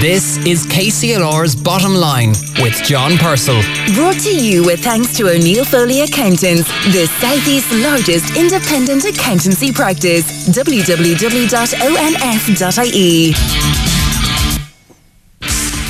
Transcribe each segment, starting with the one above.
This is KCLR's Bottom Line with John Purcell. Brought to you with thanks to O'Neill Foley Accountants, the Southeast's largest independent accountancy practice. www.onf.ie.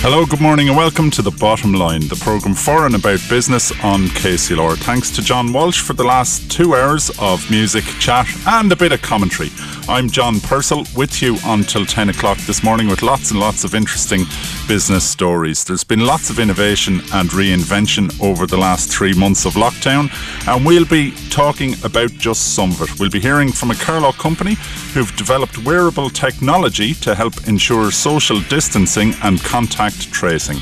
Hello, good morning, and welcome to The Bottom Line, the programme for and about business on KCLR. Thanks to John Walsh for the last two hours of music, chat, and a bit of commentary. I'm John Purcell with you until 10 o'clock this morning with lots and lots of interesting business stories. There's been lots of innovation and reinvention over the last three months of lockdown, and we'll be talking about just some of it. We'll be hearing from a Carlow company who've developed wearable technology to help ensure social distancing and contact tracing.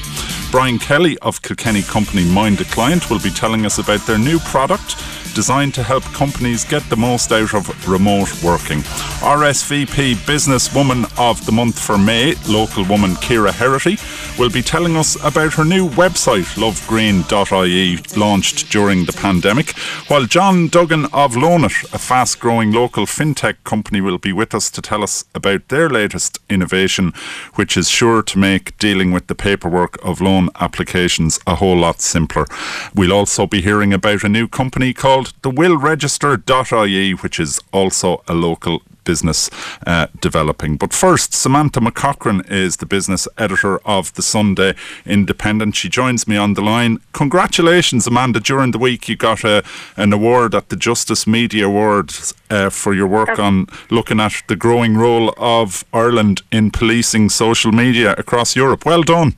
Brian Kelly of Kilkenny company MindaClient will be telling us about their new product designed to help companies get the most out of remote working. RSVP Businesswoman of the Month for May, local woman Kira Herity, will be telling us about her new website, lovegreen.ie, launched during the pandemic, while John Duggan of Loanit, a fast growing local fintech company, will be with us to tell us about their latest innovation, which is sure to make dealing with the paperwork of loan applications a whole lot simpler. We'll also be hearing about a new company called the willregister.ie, which is also a local business uh, developing. But first, Samantha McCaughren is the business editor of the Sunday Independent. She joins me on the line. Congratulations, Amanda. During the week, you got a, an award at the Justice Media Awards uh, for your work on looking at the growing role of Ireland in policing social media across Europe. Well done.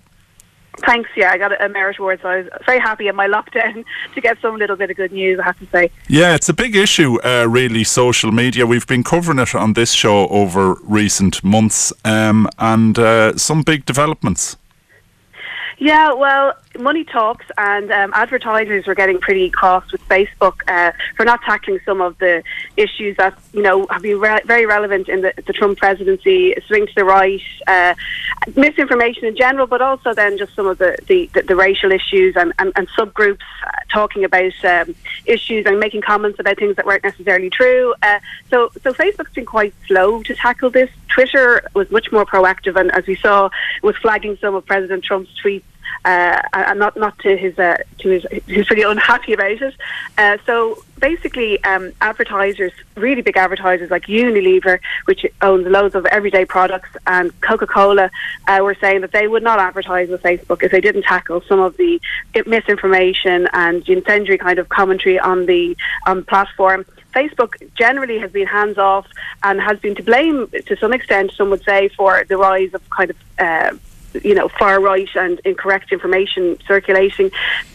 Thanks. Yeah, I got a merit award, so I was very happy in my lockdown to get some little bit of good news. I have to say. Yeah, it's a big issue, uh, really. Social media. We've been covering it on this show over recent months, um, and uh, some big developments. Yeah, well, money talks, and um, advertisers were getting pretty cross with Facebook uh, for not tackling some of the issues that you know have been re- very relevant in the, the, Trump presidency, swing to the right, uh, misinformation in general, but also then just some of the, the, the, the racial issues and, and, and subgroups uh, talking about um, issues and making comments about things that weren't necessarily true. Uh, so, so Facebook's been quite slow to tackle this. Twitter was much more proactive, and as we saw, was flagging some of President Trump's tweets uh, and not not to his uh, to his he's pretty unhappy about it. Uh, so basically, um, advertisers, really big advertisers like Unilever, which owns loads of everyday products, and Coca Cola, uh, were saying that they would not advertise with Facebook if they didn't tackle some of the misinformation and incendiary kind of commentary on the on platform. Facebook generally has been hands off and has been to blame to some extent, some would say, for the rise of kind of uh, you know, far right and incorrect information circulating.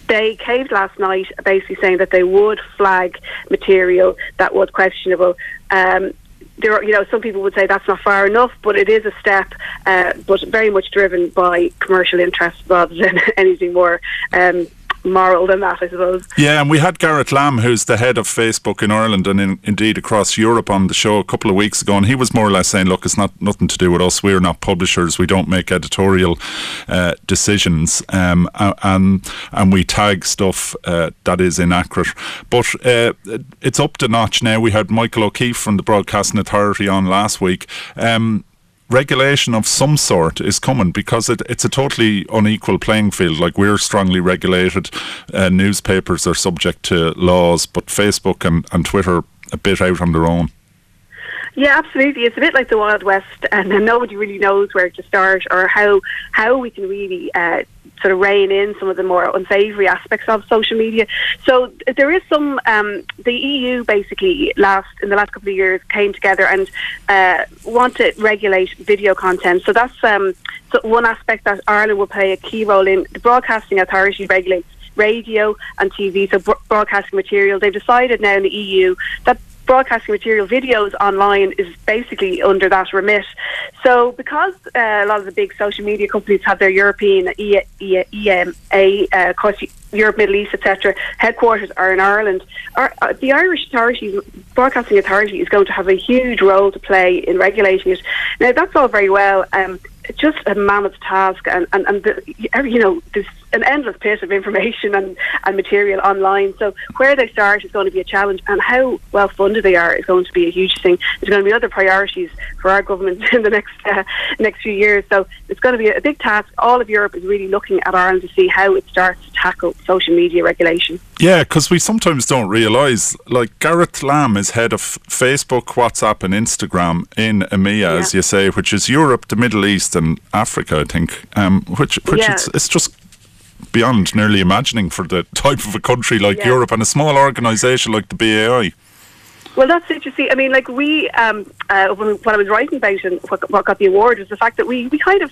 They caved last night, basically saying that they would flag material that was questionable. Um, there are, you know, some people would say that's not far enough, but it is a step, uh, but very much driven by commercial interests rather than anything more um, moral than that, I suppose. Yeah, and we had Gareth Lambe, who's the head of Facebook in Ireland and in, indeed across Europe, on the show a couple of weeks ago, and he was more or less saying, "Look, it's not nothing to do with us. We're not publishers. We don't make editorial uh, decisions, um, and and we tag stuff uh, that is inaccurate. But uh, it's up to notch now. We had Michael O'Keeffe from the Broadcasting Authority on last week. Um, regulation of some sort is coming because it, it's a totally unequal playing field. Like we're strongly regulated, uh, newspapers are subject to laws, but Facebook and, and Twitter a bit out on their own. Yeah, absolutely. It's a bit like the Wild West, and nobody really knows where to start or how how we can really uh, sort of rein in some of the more unsavoury aspects of social media. So there is some. Um, the EU basically last in the last couple of years came together and uh, want to regulate video content. So that's um, so one aspect that Ireland will play a key role in. The Broadcasting Authority regulates radio and TV, so broadcasting material. They've decided now in the EU that broadcasting material videos online is basically under that remit. So because uh, a lot of the big social media companies have their European EMEA, uh, of course, Europe, Middle East, etc., headquarters are in Ireland. Our, uh, the Irish Authority, Broadcasting Authority, is going to have a huge role to play in regulating it. Now, that's all very well. Um, just a mammoth task, and and, and the, you know, there's an endless pit of information and, and material online. So where they start is going to be a challenge, and how well funded they are is going to be a huge thing. There's going to be other priorities for our government in the next uh, next few years. So it's going to be a big task. All of Europe is really looking at Ireland to see how it starts to tackle social media regulation. Yeah, because we sometimes don't realise, like Gareth Lambe is head of Facebook, WhatsApp, and Instagram in EMEA, yeah. as you say, which is Europe, the Middle East, and Africa, I think. Um, which which yeah. it's, it's just beyond nearly imagining for the type of a country like yeah. Europe and a small organisation like the BAI. Well, that's it. You see, I mean, like we, um, uh, when, when I was writing about and what, what got the award was the fact that we, we kind of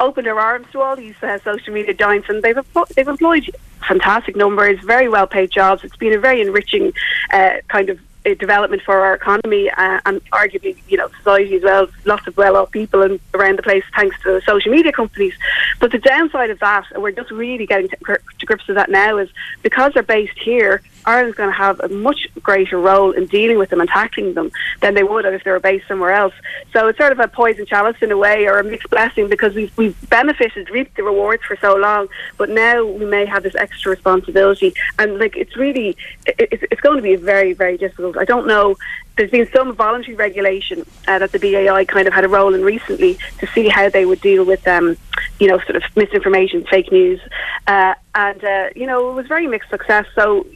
opened our arms to all these uh, social media giants, and they've they've employed fantastic numbers, very well paid jobs. It's been a very enriching uh, kind of development for our economy uh, and arguably, you know, society as well. Lots of well-off people and around the place thanks to the social media companies. But the downside of that, and we're just really getting to, to grips with that now, is because they're based here, Ireland's going to have a much greater role in dealing with them and tackling them than they would if they were based somewhere else. So it's sort of a poison chalice in a way, or a mixed blessing, because we've we've benefited, reaped the rewards for so long, but now we may have this extra responsibility, and like it's really, it, it's going to be very very difficult. I don't know there's been some voluntary regulation uh, that the BAI kind of had a role in recently to see how they would deal with, um, you know, sort of misinformation, fake news, uh, and uh, you know it was very mixed success. So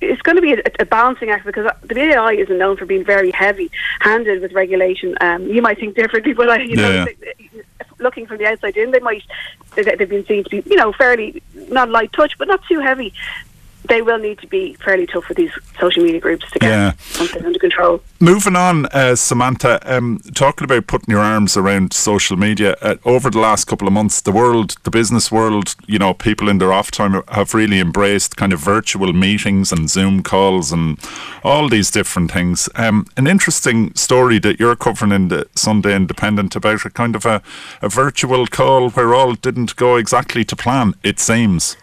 it's going to be a, a, balancing act because the BAI isn't known for being very heavy-handed with regulation. Um, you might think differently, but I, you yeah, know, looking from the outside in, they might they've been seen to be, you know, fairly not light touch, but not too heavy they will need to be fairly tough with these social media groups to get yeah. something under control. Moving on, uh, Samantha, um, talking about putting your arms around social media, uh, over the last couple of months, the world, the business world, you know, people in their off time have really embraced kind of virtual meetings and Zoom calls and all these different things. Um, an interesting story that you're covering in the Sunday Independent about a kind of a, a virtual call where all didn't go exactly to plan, it seems.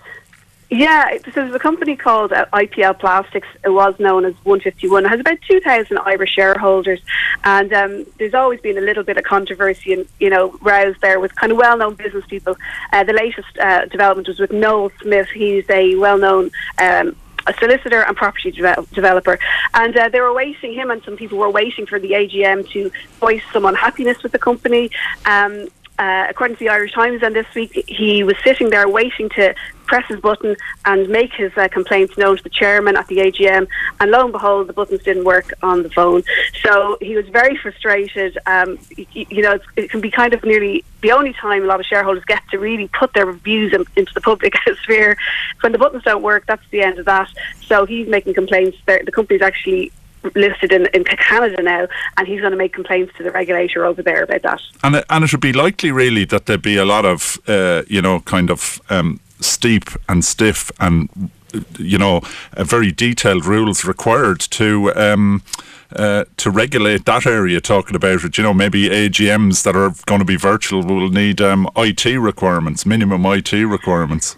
Yeah, so there's a company called uh, IPL Plastics. It was known as One51. It has about 2,000 Irish shareholders, and um, there's always been a little bit of controversy and you know roused there with kind of well-known business people. Uh, the latest uh, development was with Noel Smyth. He's a well-known. Um, a solicitor and property de- developer, and uh, they were waiting. Him and some people were waiting for the AGM to voice some unhappiness with the company. Um, uh, according to the Irish Times, and this week he was sitting there waiting to press his button and make his uh, complaints known to the chairman at the AGM. And lo and behold, the buttons didn't work on the phone. So he was very frustrated. Um, you, you know, it can be kind of nearly the only time a lot of shareholders get to really put their views in, into the public sphere. When the buttons don't work, that's the end of that. So he's making complaints. The company's actually listed in, in Canada now, and he's going to make complaints to the regulator over there about that. And it, and it would be likely, really, that there'd be a lot of, uh, you know, kind of um, steep and stiff and you know, very detailed rules required to um, uh, to regulate that area. Talking about it, you know, maybe AGMs that are going to be virtual will need um, IT requirements, minimum IT requirements.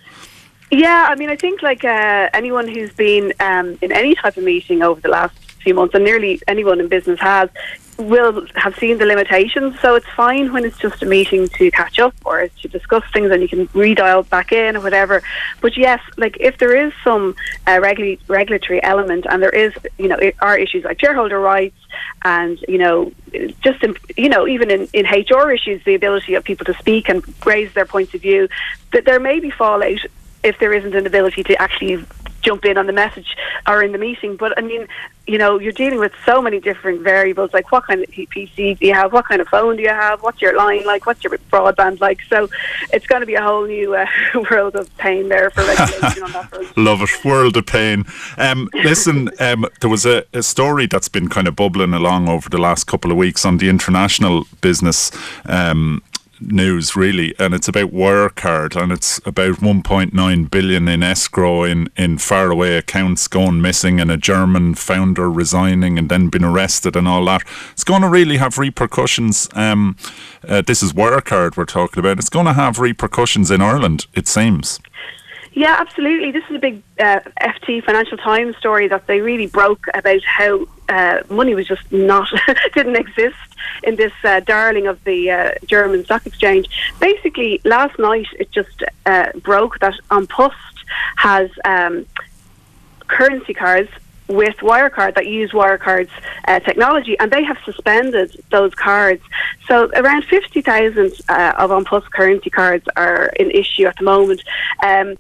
Yeah, I mean, I think like uh, anyone who's been um, in any type of meeting over the last few months, and nearly anyone in business has, will have seen the limitations. So it's fine when it's just a meeting to catch up or to discuss things and you can redial back in or whatever. But yes, like if there is some uh, regula- regulatory element and there is, you know, it are issues like shareholder rights and, you know, just, in, you know, even in, in HR issues, the ability of people to speak and raise their points of view, that there may be fallout if there isn't an ability to actually jump in on the message or in the meeting. But I mean, you know, you're dealing with so many different variables, like what kind of PC do you have, what kind of phone do you have, what's your line like, what's your broadband like. So it's going to be a whole new uh, world of pain there for regulation on that front. Love it, world of pain. Um, listen, um, there was a, a, story that's been kind of bubbling along over the last couple of weeks on the international business um, news really, and it's about Wirecard, and it's about 1.9 billion in escrow in in faraway accounts going missing, and a German founder resigning and then been arrested and all that. It's going to really have repercussions. Um, uh, this is Wirecard we're talking about. It's going to have repercussions in Ireland, it seems. Yeah, absolutely. This is a big uh, FT Financial Times story that they really broke about how uh, money was just not didn't exist in this uh, darling of the uh, German stock exchange. Basically, last night it just uh, broke that An Post has um, currency cards with Wirecard that use Wirecard's uh, technology, and they have suspended those cards. So around 50,000 uh, of An Post currency cards are in issue at the moment. Um,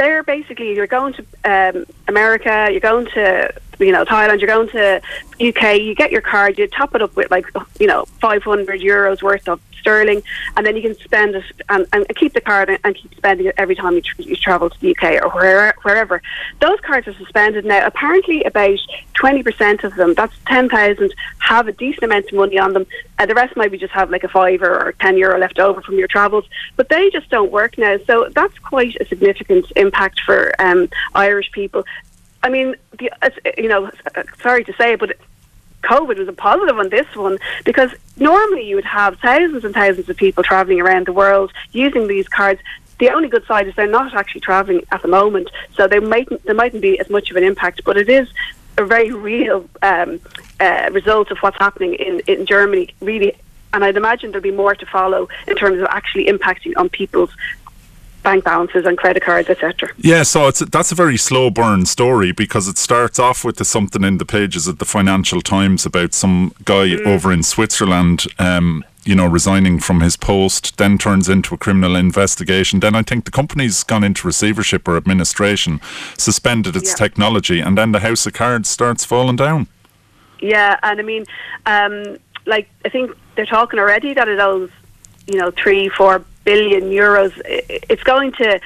they're basically you're going to um, America, you're going to you know Thailand, you're going to UK. You get your card, you top it up with like you know 500 euros worth of sterling, and then you can spend it and, and keep the card and keep spending it every time you, tr- you travel to the UK or where, wherever. Those cards are suspended now. Apparently, about 20% of them, that's 10,000, have a decent amount of money on them. Uh, the rest maybe just have like a five or 10 euro left over from your travels, but they just don't work now. So that's quite a significant impact for um, Irish people. I mean, the, you know, sorry to say but COVID was a positive on this one because normally you would have thousands and thousands of people travelling around the world using these cards. The only good side is they're not actually travelling at the moment, so they mightn't there mightn't be as much of an impact. But it is a very real um, uh, result of what's happening in, in Germany, really. And I'd imagine there'll be more to follow in terms of actually impacting on people's bank balances and credit cards, etc. Yeah, so it's that's a very slow burn story because it starts off with the, something in the pages of the Financial Times about some guy mm. over in Switzerland. Um, you know, resigning from his post, then turns into a criminal investigation. Then I think the company's gone into receivership or administration, suspended its yeah. technology, and then the house of cards starts falling down. Yeah, and I mean, um, like I think they're talking already that it owes, you know, three, four billion euros. It's going to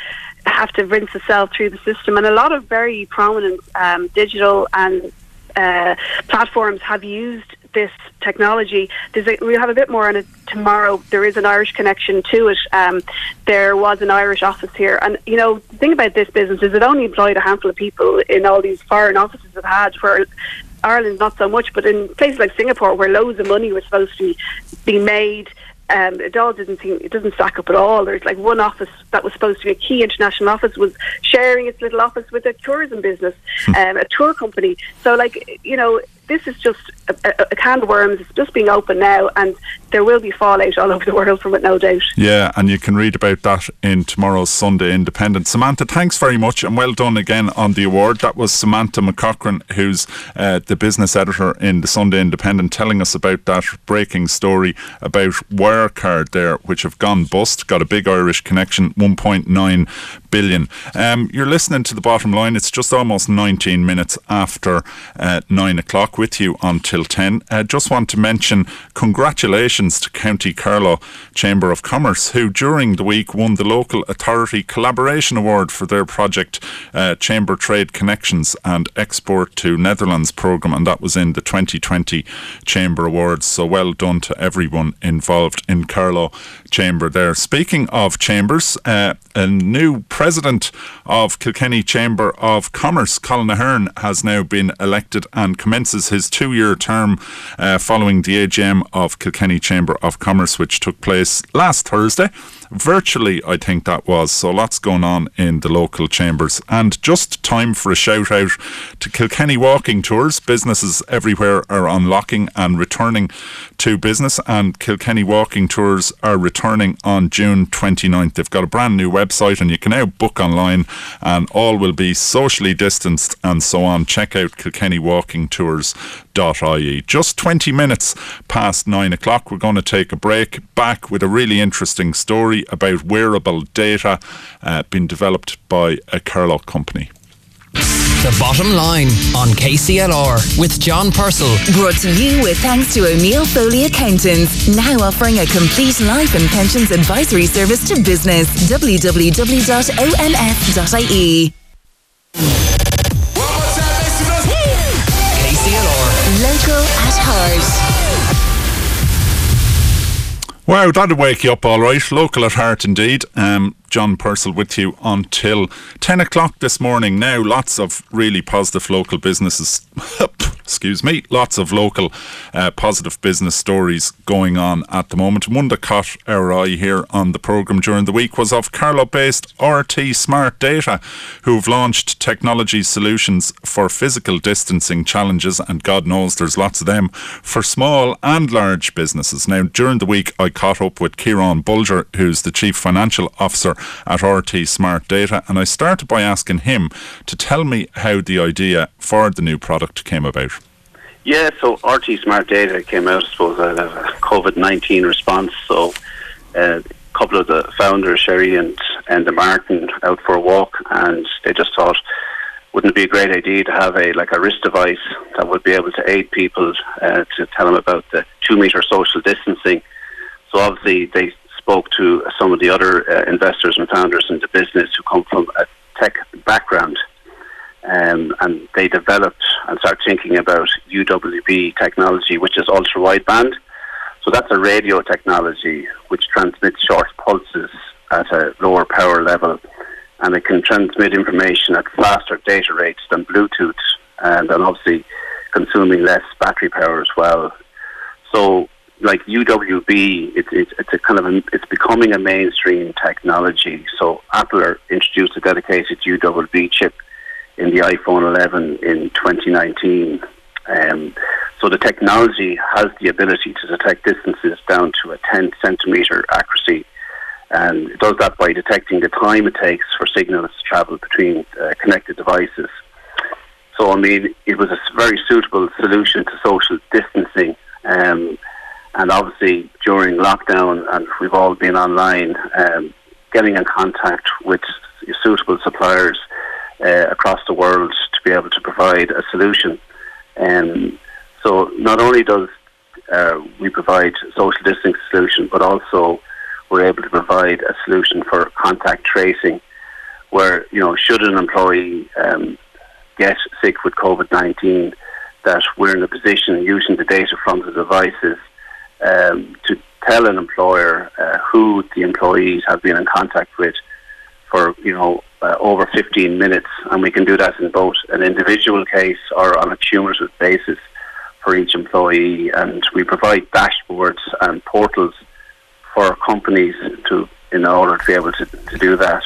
have to rinse itself through the system, and a lot of very prominent um, digital and uh, platforms have used this technology. A, we'll have a bit more on it tomorrow. There is an Irish connection to it. Um, there was an Irish office here, and you know the thing about this business is it only employed a handful of people in all these foreign offices it had. Where Ireland, not so much, but in places like Singapore, where loads of money was supposed to be being made um, it all didn't seem it doesn't stack up at all. There's like one office that was supposed to be a key international office was sharing its little office with a tourism business, hmm. um, a tour company. So like you know, this is just a, a, a, can of worms. It's just being opened now, and there will be fallout all over the world from it, no doubt. Yeah, and you can read about that in tomorrow's Sunday Independent. Samantha, thanks very much, and well done again on the award. That was Samantha McCaughren, who's uh, the business editor in the Sunday Independent, telling us about that breaking story about Wirecard there, which have gone bust, got a big Irish connection, 1.9 billion. Um, you're listening to the bottom line. It's just almost 19 minutes after uh, nine o'clock with you until 10. Uh, just want to mention congratulations to County Carlow Chamber of Commerce, who during the week won the Local Authority Collaboration Award for their project uh, Chamber Trade Connections and Export to Netherlands programme, and that was in the 2020 Chamber Awards. So well done to everyone involved in Carlow Chamber there. Speaking of chambers, uh, a new president of Kilkenny Chamber of Commerce, Colin Ahern, has now been elected and commences his two year term uh, following the AGM of Kilkenny Chamber of Commerce, which took place last Thursday virtually, I think that was. So lots going on in the local chambers. And just time for a shout out to Kilkenny Walking Tours. Businesses everywhere are unlocking and returning to business, and Kilkenny Walking Tours are returning on June 29th. They've got a brand new website, and you can now book online, and all will be socially distanced and so on. Check out Kilkenny Walking Tours ie. Just 20 minutes past nine o'clock, we're going to take a break. Back with a really interesting story about wearable data uh, being developed by a Carlow company. The bottom line on KCLR with John Purcell. Brought to you with thanks to O'Neill Foley Accountants, now offering a complete life and pensions advisory service to business. www.onf.ie. KCLR. Local at heart. Wow, that'll wake you up all right. Local at heart indeed. Um, John Purcell with you until 10 o'clock this morning. Now, lots of really positive local businesses. excuse me, lots of local uh, positive business stories going on at the moment. One that caught our eye here on the programme during the week was of Carlow based RT Smart Data, who've launched technology solutions for physical distancing challenges, and God knows there's lots of them for small and large businesses. Now, during the week, I caught up with Ciaran Bolger, who's the Chief Financial Officer at RT Smart Data, and I started by asking him to tell me how the idea for the new product came about. Yeah, so RT Smart Data came out, I suppose, out of a COVID 19 response. So uh, a couple of the founders, Sherry and, and the Martin, out for a walk, and they just thought, wouldn't it be a great idea to have a like a wrist device that would be able to aid people uh, to tell them about the two meter social distancing? So obviously they spoke to some of the other uh, investors and founders in the business who come from a tech background um, and they developed and start thinking about UWB technology, which is ultra wideband. So that's a radio technology which transmits short pulses at a lower power level, and it can transmit information at faster data rates than Bluetooth, and then obviously consuming less battery power as well. So, like UWB, it's it's a kind of a, it's becoming a mainstream technology. So Apple introduced a dedicated UWB chip in the iPhone 11 in 2019. Um, so the technology has the ability to detect distances down to a 10 centimeter accuracy, and it does that by detecting the time it takes for signals to travel between uh, connected devices. So I mean, it was a very suitable solution to social distancing. Um, and obviously, during lockdown, and we've all been online, um, getting in contact with suitable suppliers uh, across the world to be able to provide a solution. Um, so not only does uh, we provide social distancing solution, but also we're able to provide a solution for contact tracing, where you know should an employee um, get sick with COVID nineteen, that we're in a position using the data from the devices um, to tell an employer uh, who the employees have been in contact with for you know uh, over 15 minutes, and we can do that in both an individual case or on a cumulative basis for each employee. And we provide dashboards and portals for companies to in order to be able to, to do that.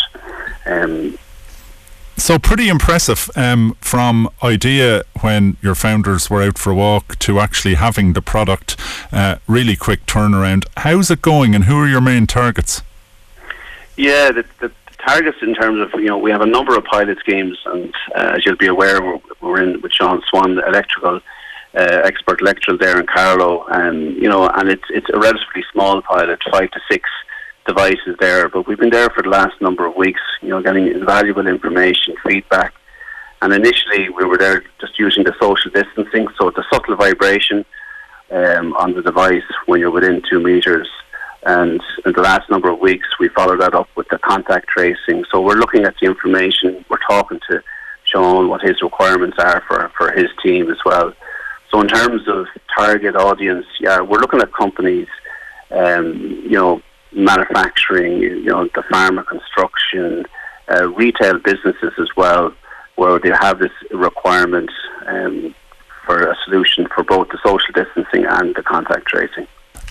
Um, so pretty impressive um, from idea when your founders were out for a walk to actually having the product. Uh, really quick turnaround. How's it going, and who are your main targets? Yeah, the, the, targets in terms of, you know, we have a number of pilot schemes, and uh, as you'll be aware, we're, we're in with Sean Swan, electrical uh, expert electrical there in Carlow, and you know, and it's it's a relatively small pilot, five to six devices there, but we've been there for the last number of weeks, you know, getting invaluable information, feedback, and initially we were there just using the social distancing, so the subtle vibration um, on the device when you're within two meters and in the last number of weeks, we followed that up with the contact tracing. So we're looking at the information. We're talking to Sean what his requirements are for, for his team as well. So in terms of target audience, yeah, we're looking at companies, um, you know, manufacturing, you know, the pharma construction, uh, retail businesses as well, where they have this requirement um, for a solution for both the social distancing and the contact tracing.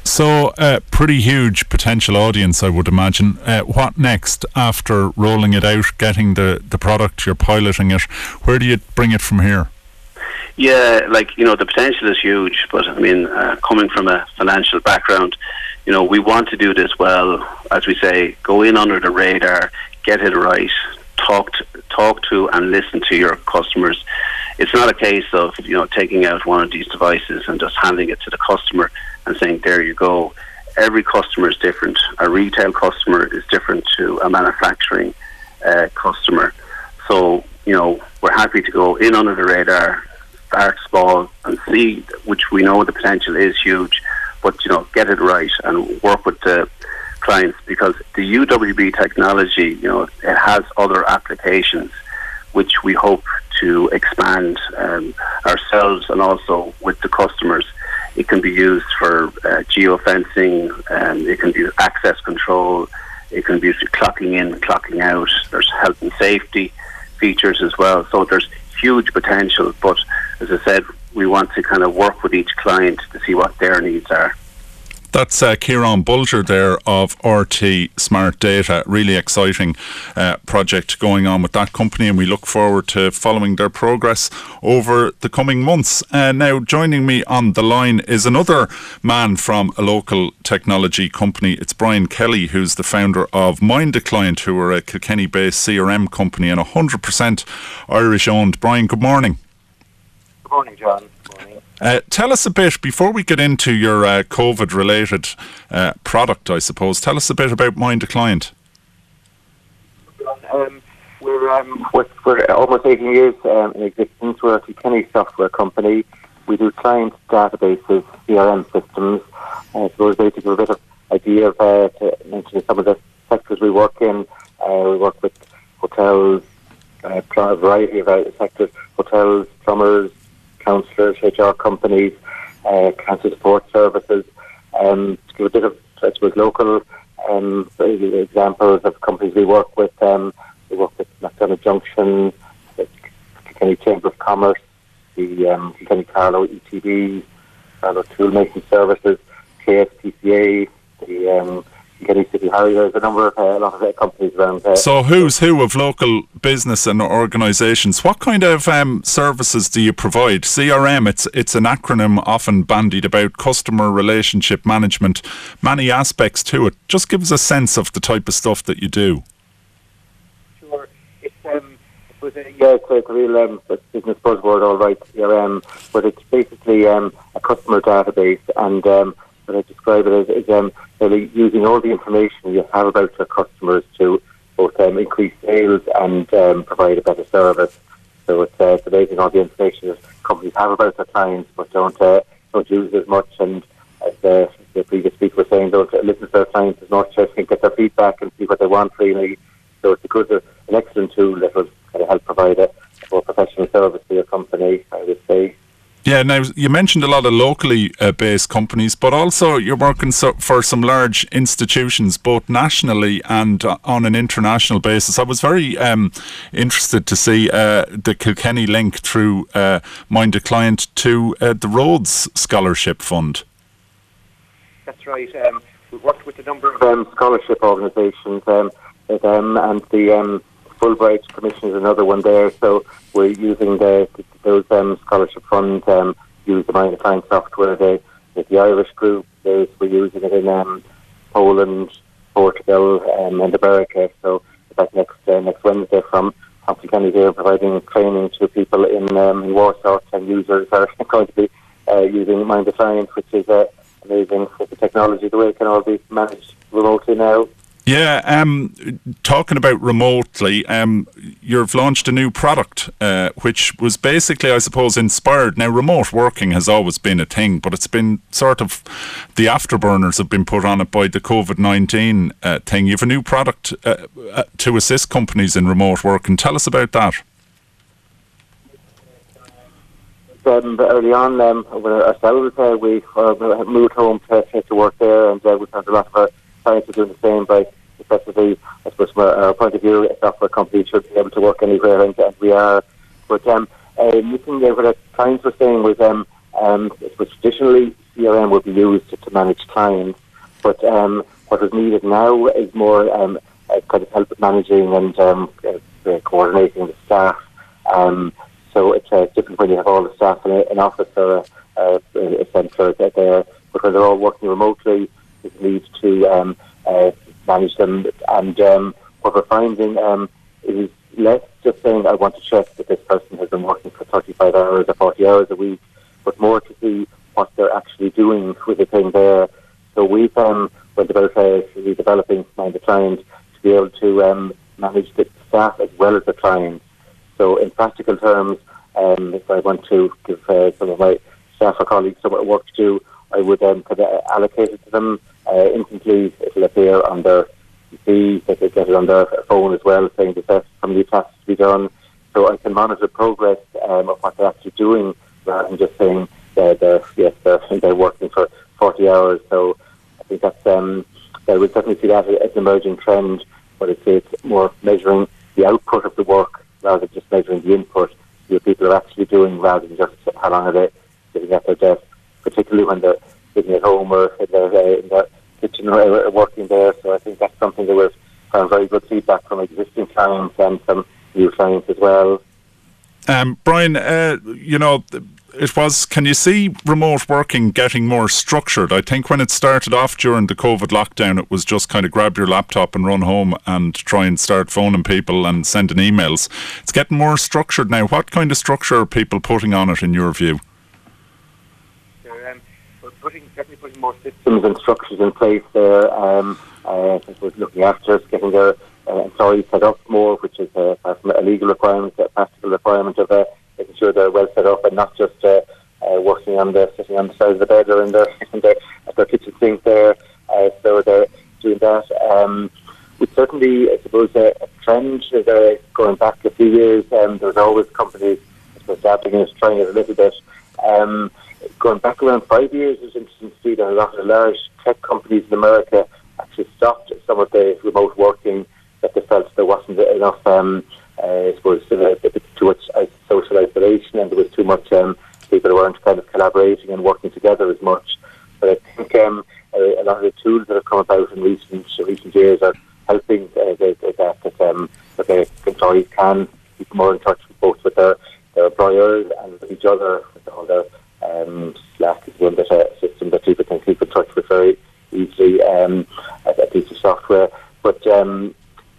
So, uh, pretty huge potential audience, I would imagine. Uh, what next after rolling it out, getting the, the product, you're piloting it? Where do you bring it from here? Yeah, like, you know, the potential is huge, but I mean, uh, coming from a financial background, you know, we want to do this well, as we say, go in under the radar, get it right, talk to, talk to and listen to your customers. It's not a case of, you know, taking out one of these devices and just handing it to the customer and saying, there you go. Every customer is different. A retail customer is different to a manufacturing uh, customer. So, you know, we're happy to go in under the radar, start small, and see, which we know the potential is huge, but, you know, get it right and work with the clients because the UWB technology, you know, it has other applications which we hope to expand um, ourselves and also with the customers it can be used for uh, geofencing, um, it can be access control, it can be used for clocking in, clocking out. There's health and safety features as well. So there's huge potential. But as I said, we want to kind of work with each client to see what their needs are. That's uh, Ciaran Bolger there of RT Smart Data. Really exciting uh, project going on with that company, and we look forward to following their progress over the coming months. Uh, now, joining me on the line is another man from a local technology company. It's Brian Kelly, who's the founder of MindaClient, who are a Kilkenny based CRM company and 100% Irish owned. Brian, good morning. Good morning, John. Uh, tell us a bit before we get into your uh, COVID related uh, product, I suppose. Tell us a bit about MindaClient. Um, we're, um, we're, we're, almost 18 years um, in existence. We're a Kilkenny software company. We do client databases, CRM systems. Uh, so to give a bit of idea of uh, to mention some of the sectors we work in. Uh, we work with hotels, uh, a variety of sectors, hotels, plumbers, counsellors, HR companies, uh, cancer support services. Um, to give a bit of, I suppose, local um, examples of companies we work with. Um, we work with McDonagh Junction, the Kilkenny Chamber of Commerce, the um, Kilkenny Carlow ETB, Carlow Toolmaking Services, KSPCA, the um, City Harry. There's a number of uh, a lot of uh, companies around there. So, who's who of local business and organisations? What kind of um, services do you provide? CRM. It's it's an acronym often bandied about. Customer relationship management. Many aspects to it. Just give us a sense of the type of stuff that you do. Sure. It's um, it was a, yeah, it's a, it's a real um, business buzzword, all right. CRM, but it's basically um, a customer database and. Um, but I describe it as, um, really using all the information you have about your customers to both um, increase sales and um, provide a better service. So it's, uh, it's amazing all the information that companies have about their clients, but don't uh, don't use as much. And as the, the previous speaker was saying, don't listen to their clients as much. Get their feedback and see what they want really. So it's a good, uh, an excellent tool that will kind of help provide a more professional service to your company. I would say. Yeah, now you mentioned a lot of locally uh, based companies, but also you're working so, for some large institutions, both nationally and uh, on an international basis. I was very um, interested to see uh, the Kilkenny link through uh, MindaClient to uh, the Rhodes Scholarship Fund. That's right. Um, we've worked with a number of um, scholarship organisations um, and the um, Fulbright Commission is another one there. So we're using the, those um, scholarship funds, um, use the Mind Client software. The, the Irish group, there's, we're using it in um, Poland, Portugal, um, and America. So that next uh, next Wednesday from Humphrey County here, providing training to people in, um, Warsaw. and users are going to be uh, using Mind the which is uh, amazing with the technology, the way it can all be managed remotely now. Yeah, um, talking about remotely, um, you've launched a new product, uh, which was basically, I suppose, inspired. Now, remote working has always been a thing, but it's been sort of the afterburners have been put on it by the COVID 19 uh, thing. You have a new product uh, uh to assist companies in remote work, and tell us about that. Um, early on, um, ourselves, uh, we uh, moved home to, to work there, and we found a lot of our clients are doing the same by effectively, I suppose, from our point of view, a software company should be able to work anywhere, and, and we are. But um, uh, looking at what clients were saying was, um, um, was traditionally CRM would be used to, to manage clients, but um, what is needed now is more um, uh, kind of help with managing and um, uh, coordinating the staff. Um, so it's uh, different when you have all the staff in an office or a, a, a centre there, when they're all working remotely, it leads to um, uh, manage them. And um, what we're finding um, is less just saying, I want to check that this person has been working for 35 hours or 40 hours a week, but more to see what they're actually doing with the thing there. So we've um, went about uh, developing Mind the Client to be able to um, manage the staff as well as the clients. So in practical terms, um, if I want to give uh, some of my staff or colleagues some work to do, I would um, allocate it to them uh. It'll appear on their PC, they could get it on their phone as well, saying that some new tasks to be done. So I can monitor progress um, of what they're actually doing rather than just saying they're, they're yes, they're, they're working for 40 hours. So I think that's, um, I would definitely see that as an emerging trend, but it's, it's more measuring the output of the work rather than just measuring the input. The people are actually doing rather than just how long are they sitting at their desk, particularly when they're sitting at home or in their, uh, in their kitchen working there. So I think that's something that we've found very good feedback from existing clients and some new clients as well. Um, Brian, uh, you know, it was. Can you see remote working getting more structured? I think when it started off during the COVID lockdown, it was just kind of grab your laptop and run home and try and start phoning people and sending emails. It's getting more structured now. What kind of structure are people putting on it, in your view? Putting, definitely putting more systems and structures in place there. Um, uh, we're looking after us, getting their uh, employees set up more, which is uh, a legal requirement, a practical requirement of uh, making sure they're well set up and not just uh, uh, working on the sitting on the side of the bed or in their in their, at their kitchen sink there. Uh, so they're doing that. Um, it's certainly, I suppose, a, a trend uh, going back a few years. Um, there always companies, I suppose, dabbling in it, trying it a little bit. Um, going back around five years, it's interesting to see that a lot of the large tech companies in America actually stopped some of the remote working that they felt there wasn't enough. Um, uh, I suppose uh, too much social isolation and there was too much um, people weren't kind of collaborating and working together as much. But I think um, a, a, lot of the tools that have come about in recent recent years are helping uh, that, that, that, um, that the employees can keep more in touch both with their, their employers and with each other. With all their um, Slack is one a uh, system that people can keep in touch with very easily. Um, a, piece of software, but um,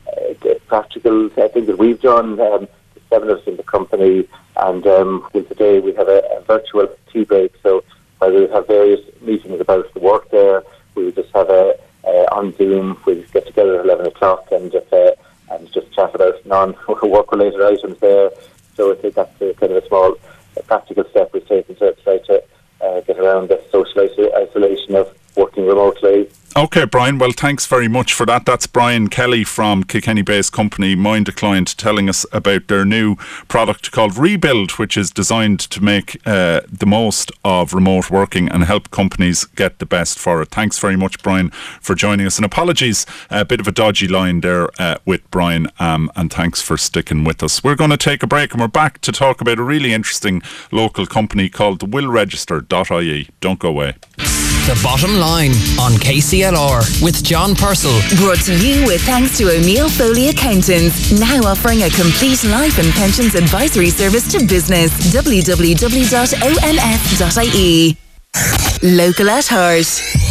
uh, practical things that we've done. Um, seven of us in the company, and um, today we have a, a, virtual tea break. So while we have various meetings about the work there, we will just have a, on Zoom. We get together at eleven o'clock and just uh, and just chat about non-work related items there. So I think that's a, kind of a small practical step we've taken to try to uh, get around the social isolation of working remotely. Okay, Brian. Well, thanks very much for that. That's Brian Kelly from Kilkenny based company MindaClient telling us about their new product called Rebuild, which is designed to make uh, the most of remote working and help companies get the best for it. Thanks very much, Brian, for joining us. And apologies, a bit of a dodgy line there uh, with Brian, um, and thanks for sticking with us. We're going to take a break and we're back to talk about a really interesting local company called willregister.ie. Don't go away. The bottom line on KCLR with John Purcell. Brought to you with thanks to O'Neill Foley Accountants, now offering a complete life and pensions advisory service to business. www.onf.ie. Local at heart.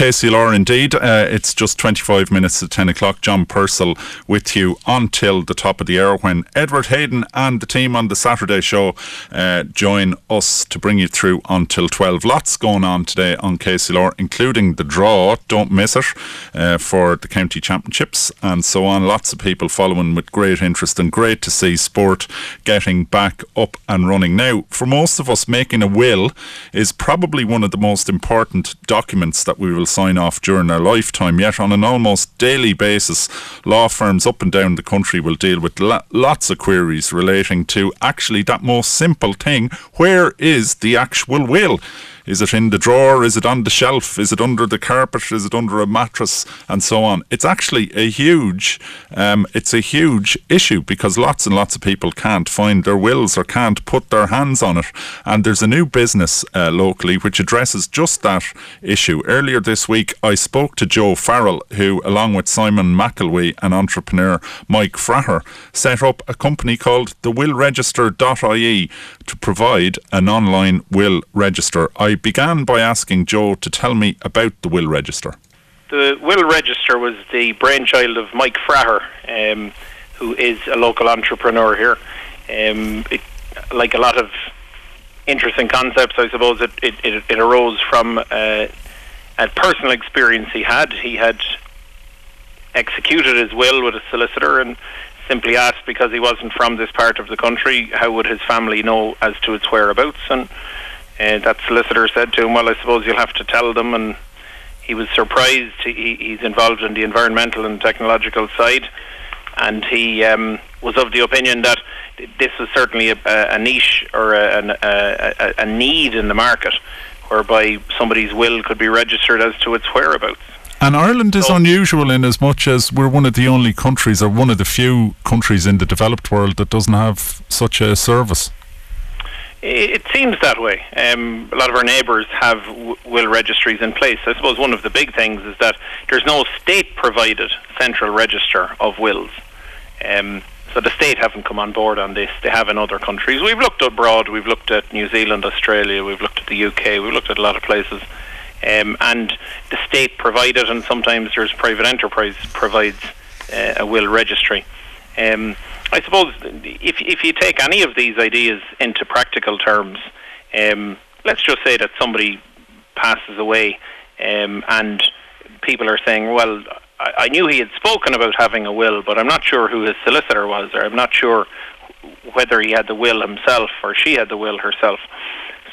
KCLR indeed. Uh, it's just 25 minutes to 10 o'clock. John Purcell with you until the top of the hour when Edward Hayden and the team on the Saturday show uh, join us to bring you through until 12. Lots going on today on KCLR, including the draw, don't miss it, uh, for the county championships and so on. Lots of people following with great interest and great to see sport getting back up and running. Now, for most of us, making a will is probably one of the most important documents that we will sign off during their lifetime. Yet, on an almost daily basis, law firms up and down the country will deal with lo- lots of queries relating to actually that most simple thing where is the actual will? Is it in the drawer? Is it on the shelf? Is it under the carpet? Is it under a mattress? And so on. It's actually a huge, um, it's a huge issue because lots and lots of people can't find their wills or can't put their hands on it. And there's a new business uh, locally which addresses just that issue. Earlier this week, I spoke to Joe Farrell, who, along with Simon McElwee and entrepreneur Mike Fraher, set up a company called the willregister.ie to provide an online will register. I began by asking Joe to tell me about the will register. The will register was the brainchild of Mike Fraher, um, who is a local entrepreneur here. Um, it, like a lot of interesting concepts, I suppose it, it, it, it arose from uh, a personal experience he had. He had executed his will with a solicitor and simply asked because he wasn't from this part of the country, how would his family know as to its whereabouts? And uh, that solicitor said to him, "Well, I suppose you'll have to tell them." And he was surprised. He, he's involved in the environmental and technological side, and he um, was of the opinion that this was certainly a, a niche or a, a, a, need in the market, whereby somebody's will could be registered as to its whereabouts. And Ireland is so, unusual in as much as we're one of the only countries, or one of the few countries in the developed world that doesn't have such a service. It seems that way. Um, a lot of our neighbours have will registries in place. I suppose one of the big things is that there's no state-provided central register of wills. Um, so the state haven't come on board on this. They have in other countries. We've looked abroad. We've looked at New Zealand, Australia. We've looked at the UK. We've looked at a lot of places. Um, and the state provided, and sometimes there's private enterprise provides uh, a will registry. Um, I suppose if if you take any of these ideas into practical terms, um, let's just say that somebody passes away, um, and people are saying, "Well, I, I knew he had spoken about having a will, but I'm not sure who his solicitor was, or I'm not sure whether he had the will himself or she had the will herself."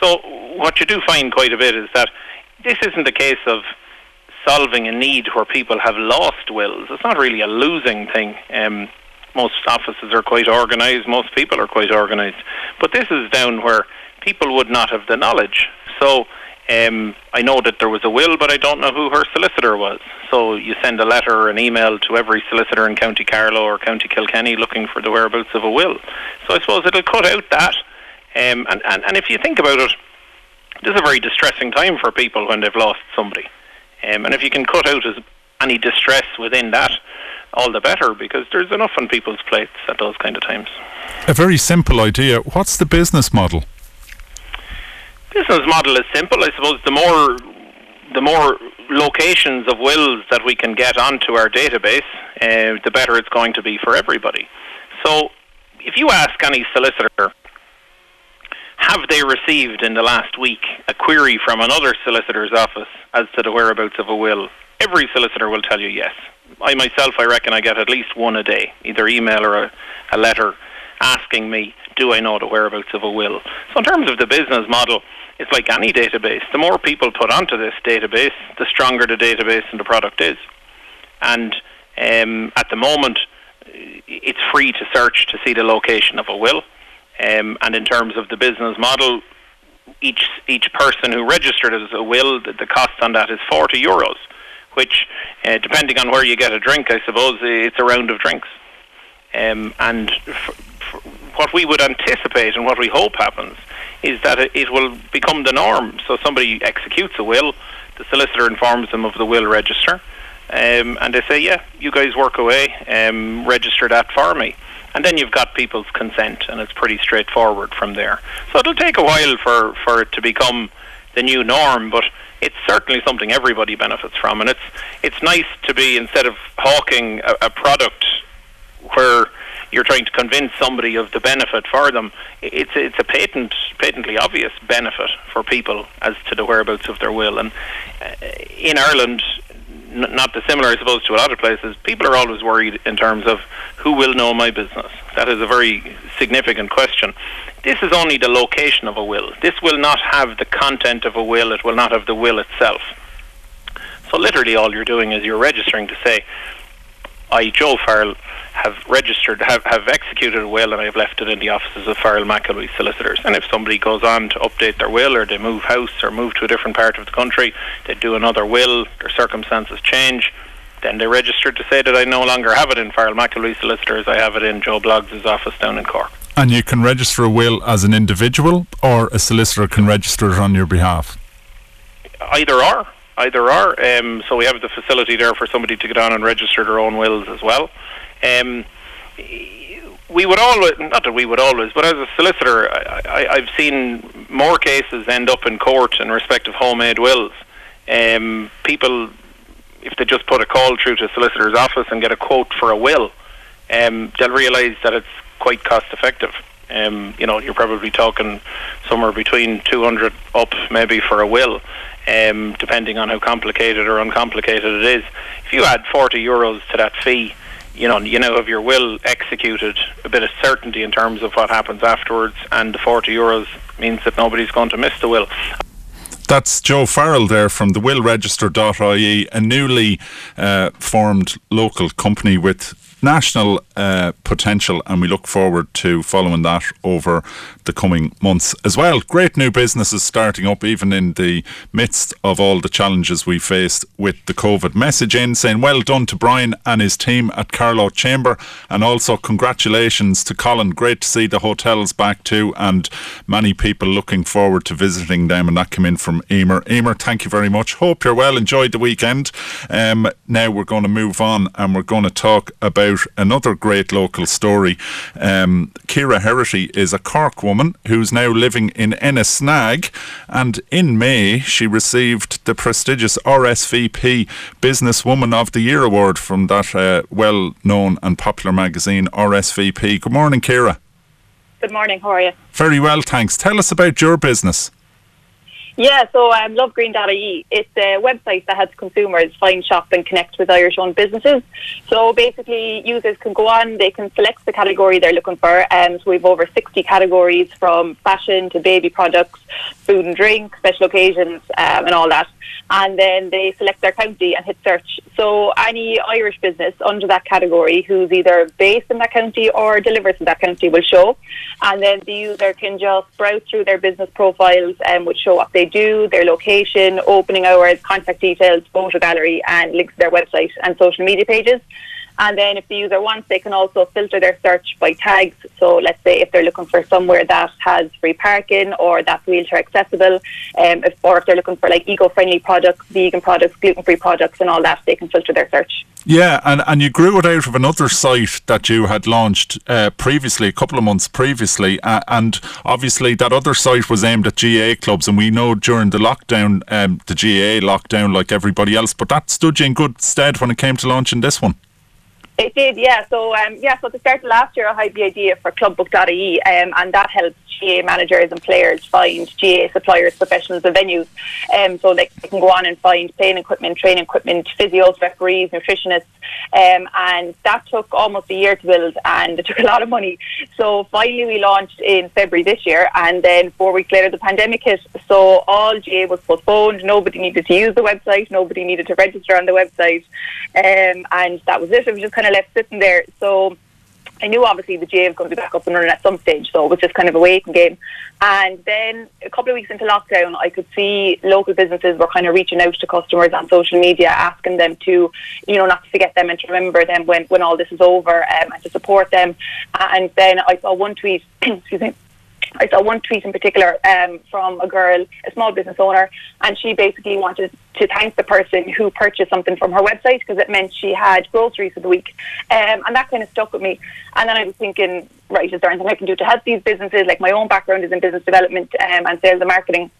So what you do find quite a bit is that this isn't a case of solving a need where people have lost wills. It's not really a losing thing. Um, most offices are quite organised, most people are quite organised. But this is down where people would not have the knowledge. So um, I know that there was a will, but I don't know who her solicitor was. So you send a letter or an email to every solicitor in County Carlow or County Kilkenny looking for the whereabouts of a will. So I suppose it'll cut out that. Um, and, and, and if you think about it, this is a very distressing time for people when they've lost somebody. Um, and if you can cut out as, any distress within that, all the better because there's enough on people's plates at those kind of times. A very simple idea. What's the business model? Business model is simple. I suppose the more the more locations of wills that we can get onto our database, uh, the better it's going to be for everybody. So, if you ask any solicitor, have they received in the last week a query from another solicitor's office as to the whereabouts of a will? Every solicitor will tell you yes. I myself, I reckon I get at least one a day, either email or a, a letter asking me, do I know the whereabouts of a will? So in terms of the business model, it's like any database. The more people put onto this database, the stronger the database and the product is. And um, at the moment, it's free to search to see the location of a will. Um, and in terms of the business model, each each person who registered as a will, the, the cost on that is 40 euros which, uh, depending on where you get a drink, I suppose it's a round of drinks. Um, and f- f- what we would anticipate and what we hope happens is that it, it will become the norm. So somebody executes a will, the solicitor informs them of the will register, um, and they say, "Yeah, you guys work away, um, register that for me." And then you've got people's consent, and it's pretty straightforward from there. So it'll take a while for, for it to become the new norm, but it's certainly something everybody benefits from, and it's it's nice to be instead of hawking a, a product where you're trying to convince somebody of the benefit for them. It's it's a patent, patently obvious benefit for people as to the whereabouts of their will. And uh, in Ireland, not dissimilar, I suppose, to a lot of places, people are always worried in terms of who will know my business. That is a very significant question. This is only the location of a will. This will not have the content of a will. It will not have the will itself. So literally, all you're doing is you're registering to say, "I, Joe Farrell, have registered, have, have executed a will, and I've left it in the offices of Farrell McAlwee solicitors." And if somebody goes on to update their will, or they move house, or move to a different part of the country, they do another will, their circumstances change, then they register to say that I no longer have it in Farrell McAlwee solicitors. I have it in Joe Bloggs' office down in Cork. And you can register a will as an individual, or a solicitor can register it on your behalf. Either or, either or. Um, so we have the facility there for somebody to get on and register their own wills as well. Um, we would always, not that we would always, but as a solicitor, I, have seen more cases end up in court in respect of homemade wills. Um, people, if they just put a call through to a solicitor's office and get a quote for a will, um, they'll realise that it's quite cost effective. Um, you know, you're probably talking somewhere between 200 up maybe for a will, um, depending on how complicated or uncomplicated it is. If you add 40 euros to that fee, you know, you now have your will executed, a bit of certainty in terms of what happens afterwards, and the 40 euros means that nobody's going to miss the will. That's Joe Farrell there from the willregister.ie, a newly uh, formed local company with national uh, potential, and we look forward to following that over the coming months as well. Great new businesses starting up, even in the midst of all the challenges we faced with the COVID. Message in saying well done to Brian and his team at Carlow Chamber, and also congratulations to Colin. Great to see the hotels back too, and many people looking forward to visiting them. And that came in from Emer. Emer, thank you very much. Hope you're well. Enjoyed the weekend. Um, now we're going to move on and we're going to talk about another great local story. Um, Kira Herity is a Cork woman who's now living in Ennisnag, and in May she received the prestigious RSVP Businesswoman of the Year award from that uh, well known and popular magazine, RSVP. Good morning, Kira. Good morning, how are you? Very well, thanks. Tell us about your business. Yeah, so um, lovegreen.ie. It's a website that helps consumers find, shop, and connect with Irish owned businesses. So basically, users can go on, they can select the category they're looking for. And so we've over 60 categories from fashion to baby products, food and drink, special occasions, um, and all that and then they select their county and hit search. So any Irish business under that category who's either based in that county or delivers in that county will show, and then the user can just browse through their business profiles um, and would show what they do, their location, opening hours, contact details, photo gallery, and links to their website and social media pages. And then if the user wants, they can also filter their search by tags. So let's say if they're looking for somewhere that has free parking or that's wheelchair accessible, um, if, or if they're looking for like eco-friendly products, vegan products, gluten-free products and all that, they can filter their search. Yeah, and, and you grew it out of another site that you had launched uh, previously, a couple of months previously, uh, and obviously that other site was aimed at GAA clubs, and we know during the lockdown, um, the GAA lockdown, like everybody else, but that stood you in good stead when it came to launching this one. It did, yeah. So, um, yeah, so the start last year, I had the idea for clubbook.ie, um, and that helps GAA managers and players find GAA suppliers, professionals, and venues. Um, so they, they, can go on and find playing equipment, training equipment, physios, referees, nutritionists. Um, and that took almost a year to build, and it took a lot of money. So finally, we launched in February this year, and then four weeks later, the pandemic hit. So all GAA was postponed. Nobody needed to use the website. Nobody needed to register on the website, um, and that was it. It was just kind of left sitting there. So I knew obviously the GAA was going to be back up and running at some stage, so it was just kind of a waiting game. And then a couple of weeks into lockdown, I could see local businesses were kind of reaching out to customers on social media, asking them to, you know, not to forget them and to remember them when, when all this is over um, and to support them. And then I saw one tweet, excuse me, I saw one tweet in particular um, from a girl, a small business owner, and she basically wanted to thank the person who purchased something from her website because it meant she had groceries for the week. Um, and that kind of stuck with me. And then I was thinking, right, is there anything I can do to help these businesses? Like my own background is in business development um, and sales and marketing.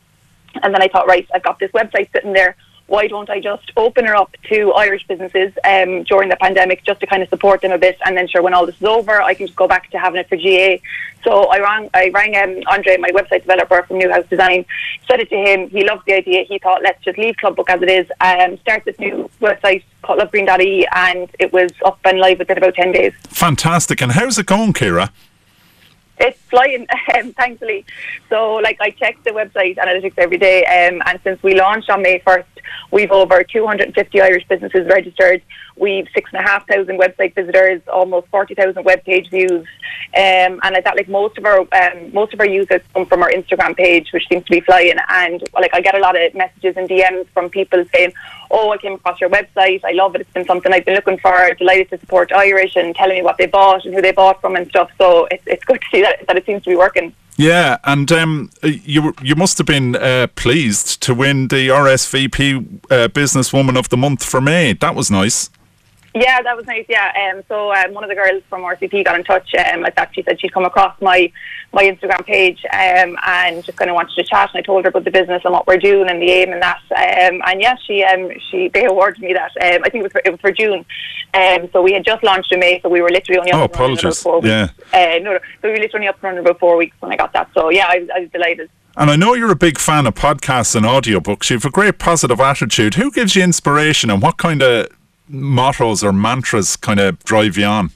And then I thought, right, I've got this website sitting there why don't I just open her up to Irish businesses um, during the pandemic just to kind of support them a bit, and then sure when all this is over, I can just go back to having it for GAA. So I rang, I rang um, Andre, my website developer from New House Design, said it to him. He loved the idea. He thought, let's just leave Clubbook as it is and start this new website called lovegreen.ie, and it was up and live within about ten days. Fantastic! And how's it going, Kira? It's flying, um, thankfully. So, like, I check the website analytics every day, um, and since we launched on May 1st, we've over 250 Irish businesses registered. We've six and a half thousand website visitors, almost 40,000 web page views, um, and I thought like most of our um, most of our users come from our Instagram page, which seems to be flying. And like I get a lot of messages and DMs from people saying, "Oh, I came across your website. I love it. It's been something I've been looking for. Delighted to support Irish and telling me what they bought and who they bought from and stuff." So it's it's good to see that that it seems to be working. Yeah, and um, you you must have been uh, pleased to win the RSVP uh, Businesswoman of the Month for May. That was nice. Yeah, that was nice. Yeah, um, so um, one of the girls from RSVP got in touch. Um, I thought she said she'd come across my my Instagram page um, and just kind of wanted to chat. And I told her about the business and what we're doing and the aim and that. Um, and yeah, she um, she they awarded me that. Um, I think it was for, it was for June. Um, so we had just launched in May, so we were literally only up oh, and running about four weeks. Yeah. Uh, no, no, so we were literally only up and running about four weeks when I got that. So yeah, I, I was delighted. And I know you're a big fan of podcasts and audiobooks. You have a great positive attitude. Who gives you inspiration and what kind of mottos or mantras kind of drive you on?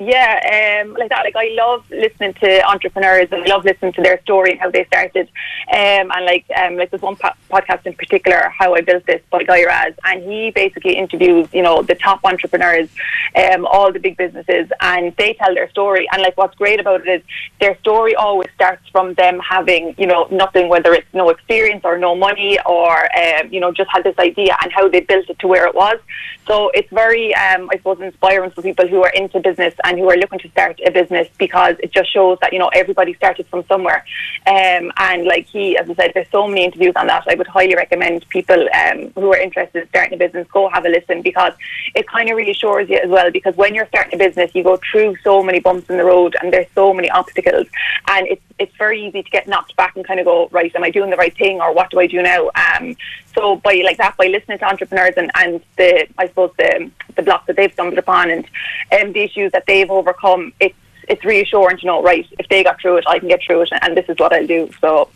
Yeah, um, like that. Like I love listening to entrepreneurs and I love listening to their story and how they started. Um, and like um, like there's one po- podcast in particular, How I Built This by Guy Raz, and he basically interviews you know the top entrepreneurs, um, all the big businesses, and they tell their story. And like what's great about it is their story always starts from them having you know nothing, whether it's no experience or no money or um, you know just had this idea and how they built it to where it was. So it's very um, I suppose inspiring for people who are into business who are looking to start a business because it just shows that you know everybody started from somewhere. Um, and like he, as I said, there's so many interviews on that. I would highly recommend people um, who are interested in starting a business go have a listen because it kind of really reassures you as well. Because when you're starting a business, you go through so many bumps in the road and there's so many obstacles, and it's it's very easy to get knocked back and kind of go right, am I doing the right thing or what do I do now? Um, so by like that, by listening to entrepreneurs and, and the I suppose the the blocks that they've stumbled upon and um, the issues that they've overcome, it's it's reassuring to know right if they got through it, I can get through it, and this is what I'll do. So.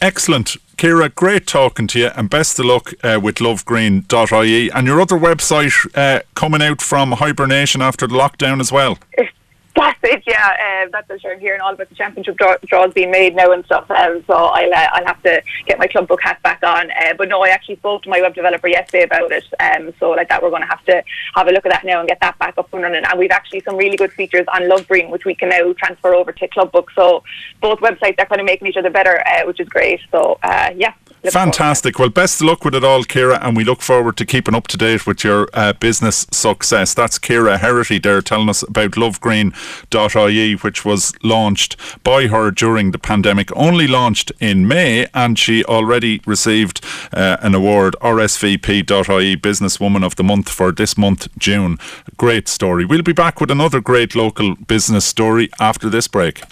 Excellent. Kira, great talking to you and best of luck uh, with lovegreen.ie and your other website uh, coming out from hibernation after the lockdown as well. That's it, yeah. Um, that's what I'm hearing all about the championship draw- draws being made now and stuff. Um, so I'll uh, I'll have to get my club book hat back on. Uh, but no, I actually spoke to my web developer yesterday about it. Um, so like that, we're going to have to have a look at that now and get that back up and running. And we've actually some really good features on Love Green, which we can now transfer over to Club Book. So both websites are kind of making each other better, uh, which is great. So uh, yeah. Fantastic. Well, best of luck with it all, Kira, and we look forward to keeping up to date with your uh, business success. That's Kira Herity there telling us about lovegreen.ie, which was launched by her during the pandemic, only launched in May, and she already received uh, an award, RSVP.ie Businesswoman of the Month for this month, June. Great story. We'll be back with another great local business story after this break.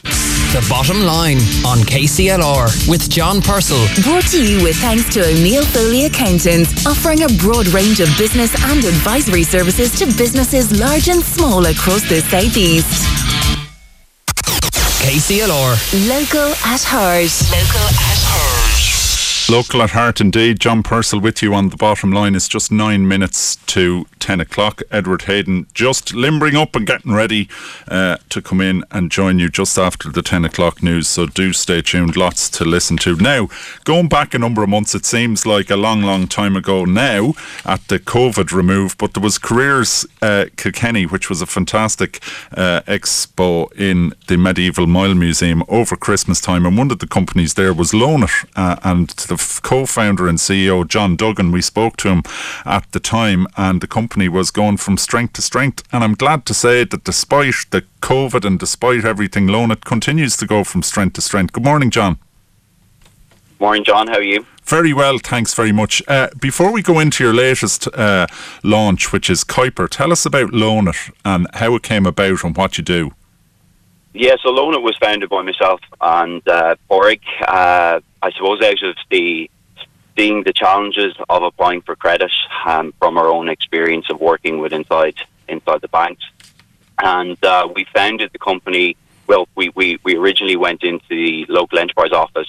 The bottom line on KCLR with John Purcell. Brought to you with thanks to O'Neill Foley Accountants, offering a broad range of business and advisory services to businesses large and small across the southeast. KCLR. Local at heart. Local at heart. Local at heart indeed. John Purcell with you on the bottom line. It's just nine minutes to 10 o'clock. Edward Hayden just limbering up and getting ready uh, to come in and join you just after the 10 o'clock news. So do stay tuned. Lots to listen to. Now, going back a number of months, it seems like a long, long time ago now at the COVID remove, but there was Careers uh, Kilkenny, which was a fantastic uh, expo in the Medieval Mile Museum over Christmas time. And one of the companies there was Loanit. Uh, and the f- co founder and CEO, John Duggan, we spoke to him at the time, and the company was going from strength to strength. And I'm glad to say that despite the COVID and despite everything, Loanit continues to go from strength to strength. Good morning, John. Morning, John. How are you? Very well, thanks very much. Uh, before we go into your latest uh, launch, which is Kuiper, tell us about Loanit and how it came about and what you do. Yeah, so Loanit was founded by myself and uh. Uh, I suppose out of the seeing the challenges of applying for credit um, from our own experience of working with inside inside the banks, and uh, we founded the company. Well, we, we, we originally went into the local enterprise office.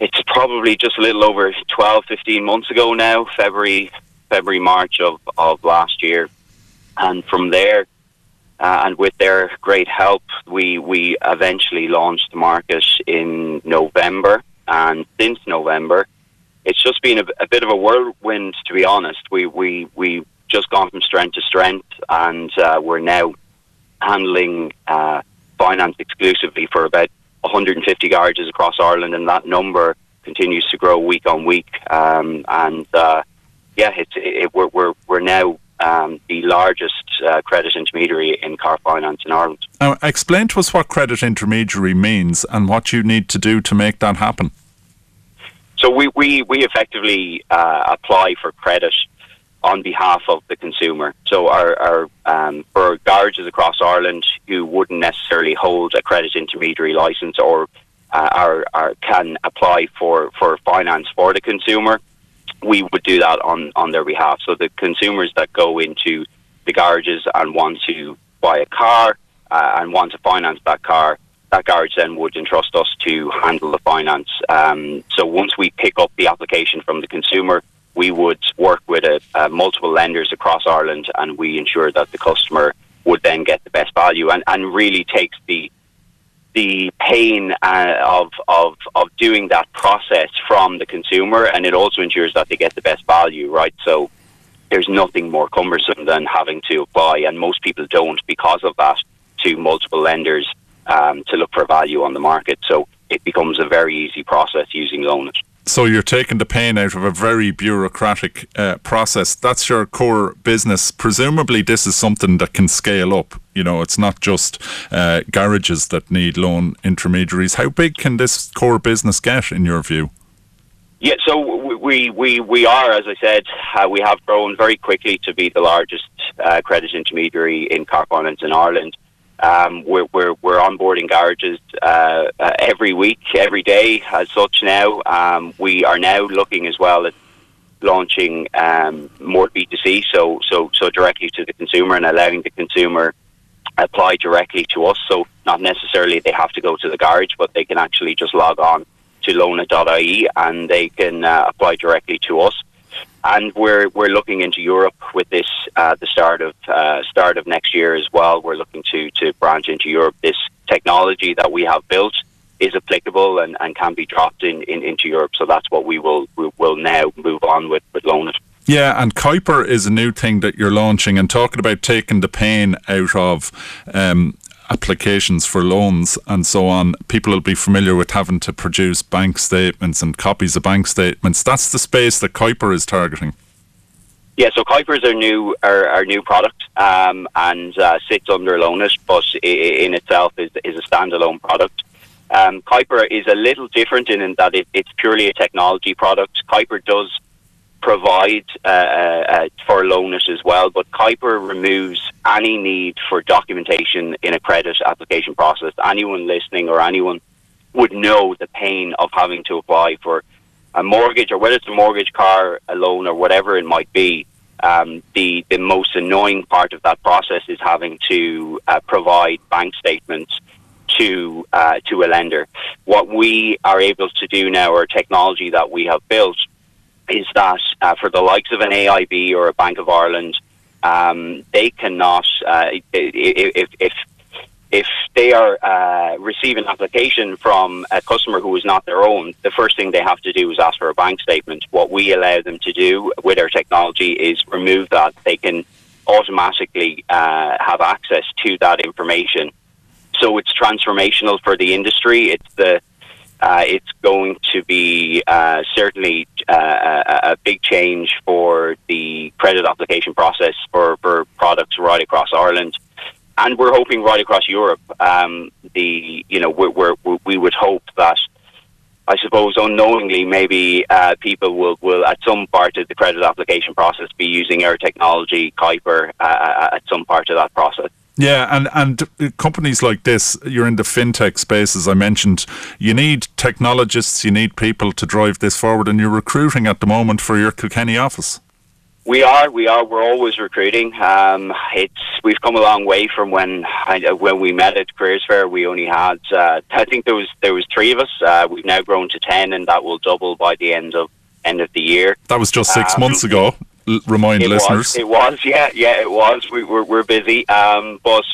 It's probably just a little over 12, 15 months ago now, February, February, March of, of last year. And from there, uh, and with their great help, we, we eventually launched the market in November. And since November, it's just been a, a, bit of a whirlwind, to be honest. We we we just gone from strength to strength, and uh, we're now handling uh, finance exclusively for about 150 garages across Ireland, and that number continues to grow week on week. Um, and uh, yeah, it's it, we're we're we're now um, the largest uh, credit intermediary in car finance in Ireland. Now, explain to us what credit intermediary means and what you need to do to make that happen. So we, we, we effectively uh, apply for credit on behalf of the consumer. So our, our um, for garages across Ireland who wouldn't necessarily hold a credit intermediary license or uh, are, are, can apply for, for finance for the consumer, we would do that on, on their behalf. So the consumers that go into the garages and want to buy a car uh, and want to finance that car, that garage then would entrust us to handle the finance. Um, so once we pick up the application from the consumer, we would work with a, uh, multiple lenders across Ireland, and we ensure that the customer would then get the best value, and, and really takes the the pain uh, of, of of doing that process from the consumer, and it also ensures that they get the best value, right? So there's nothing more cumbersome than having to apply, and most people don't because of that to multiple lenders um, to look for value on the market. So it becomes a very easy process using Loanit. So you're taking the pain out of a very bureaucratic uh, process. That's your core business. Presumably, this is something that can scale up. You know, it's not just uh, garages that need loan intermediaries. How big can this core business get, in your view? Yeah, so we we, we are, as I said, uh, we have grown very quickly to be the largest uh, credit intermediary in car finance in Ireland. Um, we're, we're, we're onboarding garages uh, uh, every week, every day as such now. Um, we are now looking as well at launching um, more B2C, so, so, so directly to the consumer and allowing the consumer apply directly to us. So not necessarily they have to go to the garage, but they can actually just log on to loanit.ie and they can uh, apply directly to us and we're we're looking into Europe with this uh, the start of uh, start of next year as well. We're looking to to branch into Europe. This technology that we have built is applicable and, and can be dropped in, in into Europe. So that's what we will we will now move on with with Loanit. Yeah, and Kuiper is a new thing that you're launching and talking about taking the pain out of um, applications for loans and so on, people will be familiar with having to produce bank statements and copies of bank statements. That's the space that Kuiper is targeting. Yeah, so Kuiper is our new our, our new product um, and uh, sits under Loanit, but in itself is is a standalone product. Um, Kuiper is a little different in, that it, it's purely a technology product. Kuiper does provide uh, uh, for Loanit as well, but Kuiper removes any need for documentation in a credit application process. Anyone listening or anyone would know the pain of having to apply for a mortgage or whether it's a mortgage, car, a loan, or whatever it might be. Um, the the most annoying part of that process is having to uh, provide bank statements to uh, to a lender. What we are able to do now, or technology that we have built, is that uh, for the likes of an AIB or a Bank of Ireland, um, they cannot, uh, if, if, if they are uh, receiving an application from a customer who is not their own, the first thing they have to do is ask for a bank statement. What we allow them to do with our technology is remove that. They can automatically uh, have access to that information. So it's transformational for the industry. It's the uh, it's going to be uh, certainly uh, a, a, big change for the credit application process for, for products right across Ireland. And we're hoping right across Europe. Um, the you know we're, we're, we would hope that I suppose unknowingly maybe uh, people will, will at some part of the credit application process be using our technology, Kuiper, uh, uh, at some part of that process. Yeah, and and companies like this, you're in the fintech space, as I mentioned. You need technologists, you need people to drive this forward, and you're recruiting at the moment for your Kilkenny office. We are, we are. We're always recruiting. Um, it's we've come a long way from when I, when we met at Careers Fair. We only had, uh, I think there was there was three of us. Uh, we've now grown to ten, and that will double by the end of end of the year. That was just six um, months ago remind it listeners. Was, it was, yeah, yeah, it was. We, we're, we're busy, um, but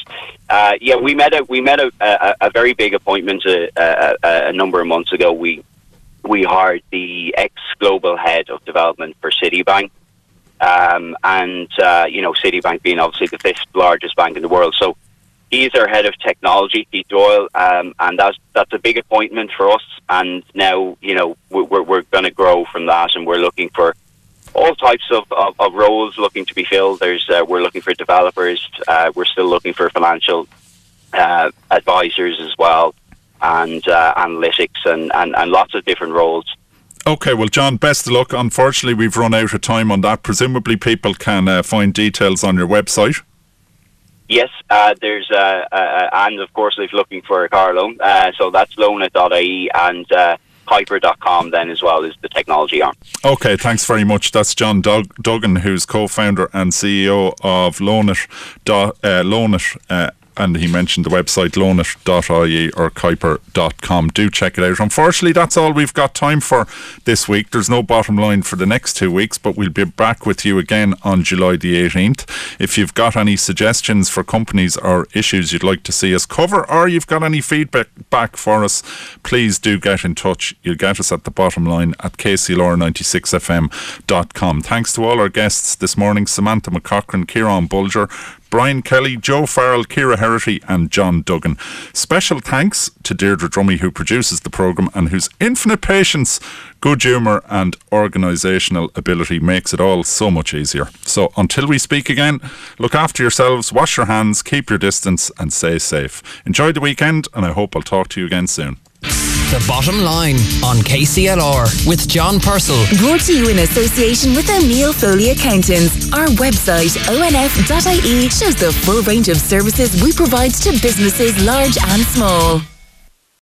uh, yeah, we met a we met a, a, a very big appointment a, a, a, number of months ago. We we hired the ex global head of development for Citibank, um, and uh, you know Citibank being obviously the fifth largest bank in the world, so. He's our head of technology, Pete Doyle, um, and that's that's a big appointment for us. And now, you know, we're we're going to grow from that, and we're looking for all types of, of, of, roles looking to be filled. There's uh, we're looking for developers. Uh, we're still looking for financial uh, advisors as well, and uh, analytics and, and, and lots of different roles. Okay, well, John, best of luck. Unfortunately, we've run out of time on that. Presumably, people can uh, find details on your website. Yes, uh, there's uh, uh, and of course, if looking for a car loan, uh, so that's loanit.ie and uh, Kuiper.com then as well is the technology arm. Okay, thanks very much. That's John Duggan, who's co-founder and CEO of Loanit, uh, Loanit uh, and he mentioned the website loanit.ie or kuiper.com. Do check it out. Unfortunately, that's all we've got time for this week. There's no bottom line for the next two weeks, but we'll be back with you again on July the 18th. If you've got any suggestions for companies or issues you'd like to see us cover, or you've got any feedback back for us, please do get in touch. You'll get us at the bottom line at kclr96fm.com. Thanks to all our guests this morning Samantha McCaughren, Ciaran Bolger, Brian Kelly, Joe Farrell, Kira Herity, and John Duggan. Special thanks to Deirdre Drummy, who produces the programme and whose infinite patience, good humour, and organisational ability makes it all so much easier. So until we speak again, look after yourselves, wash your hands, keep your distance, and stay safe. Enjoy the weekend, and I hope I'll talk to you again soon. The Bottom Line on KCLR with John Purcell. Brought to you in association with O'Neill Foley Accountants. Our website, onf.ie, shows the full range of services we provide to businesses large and small.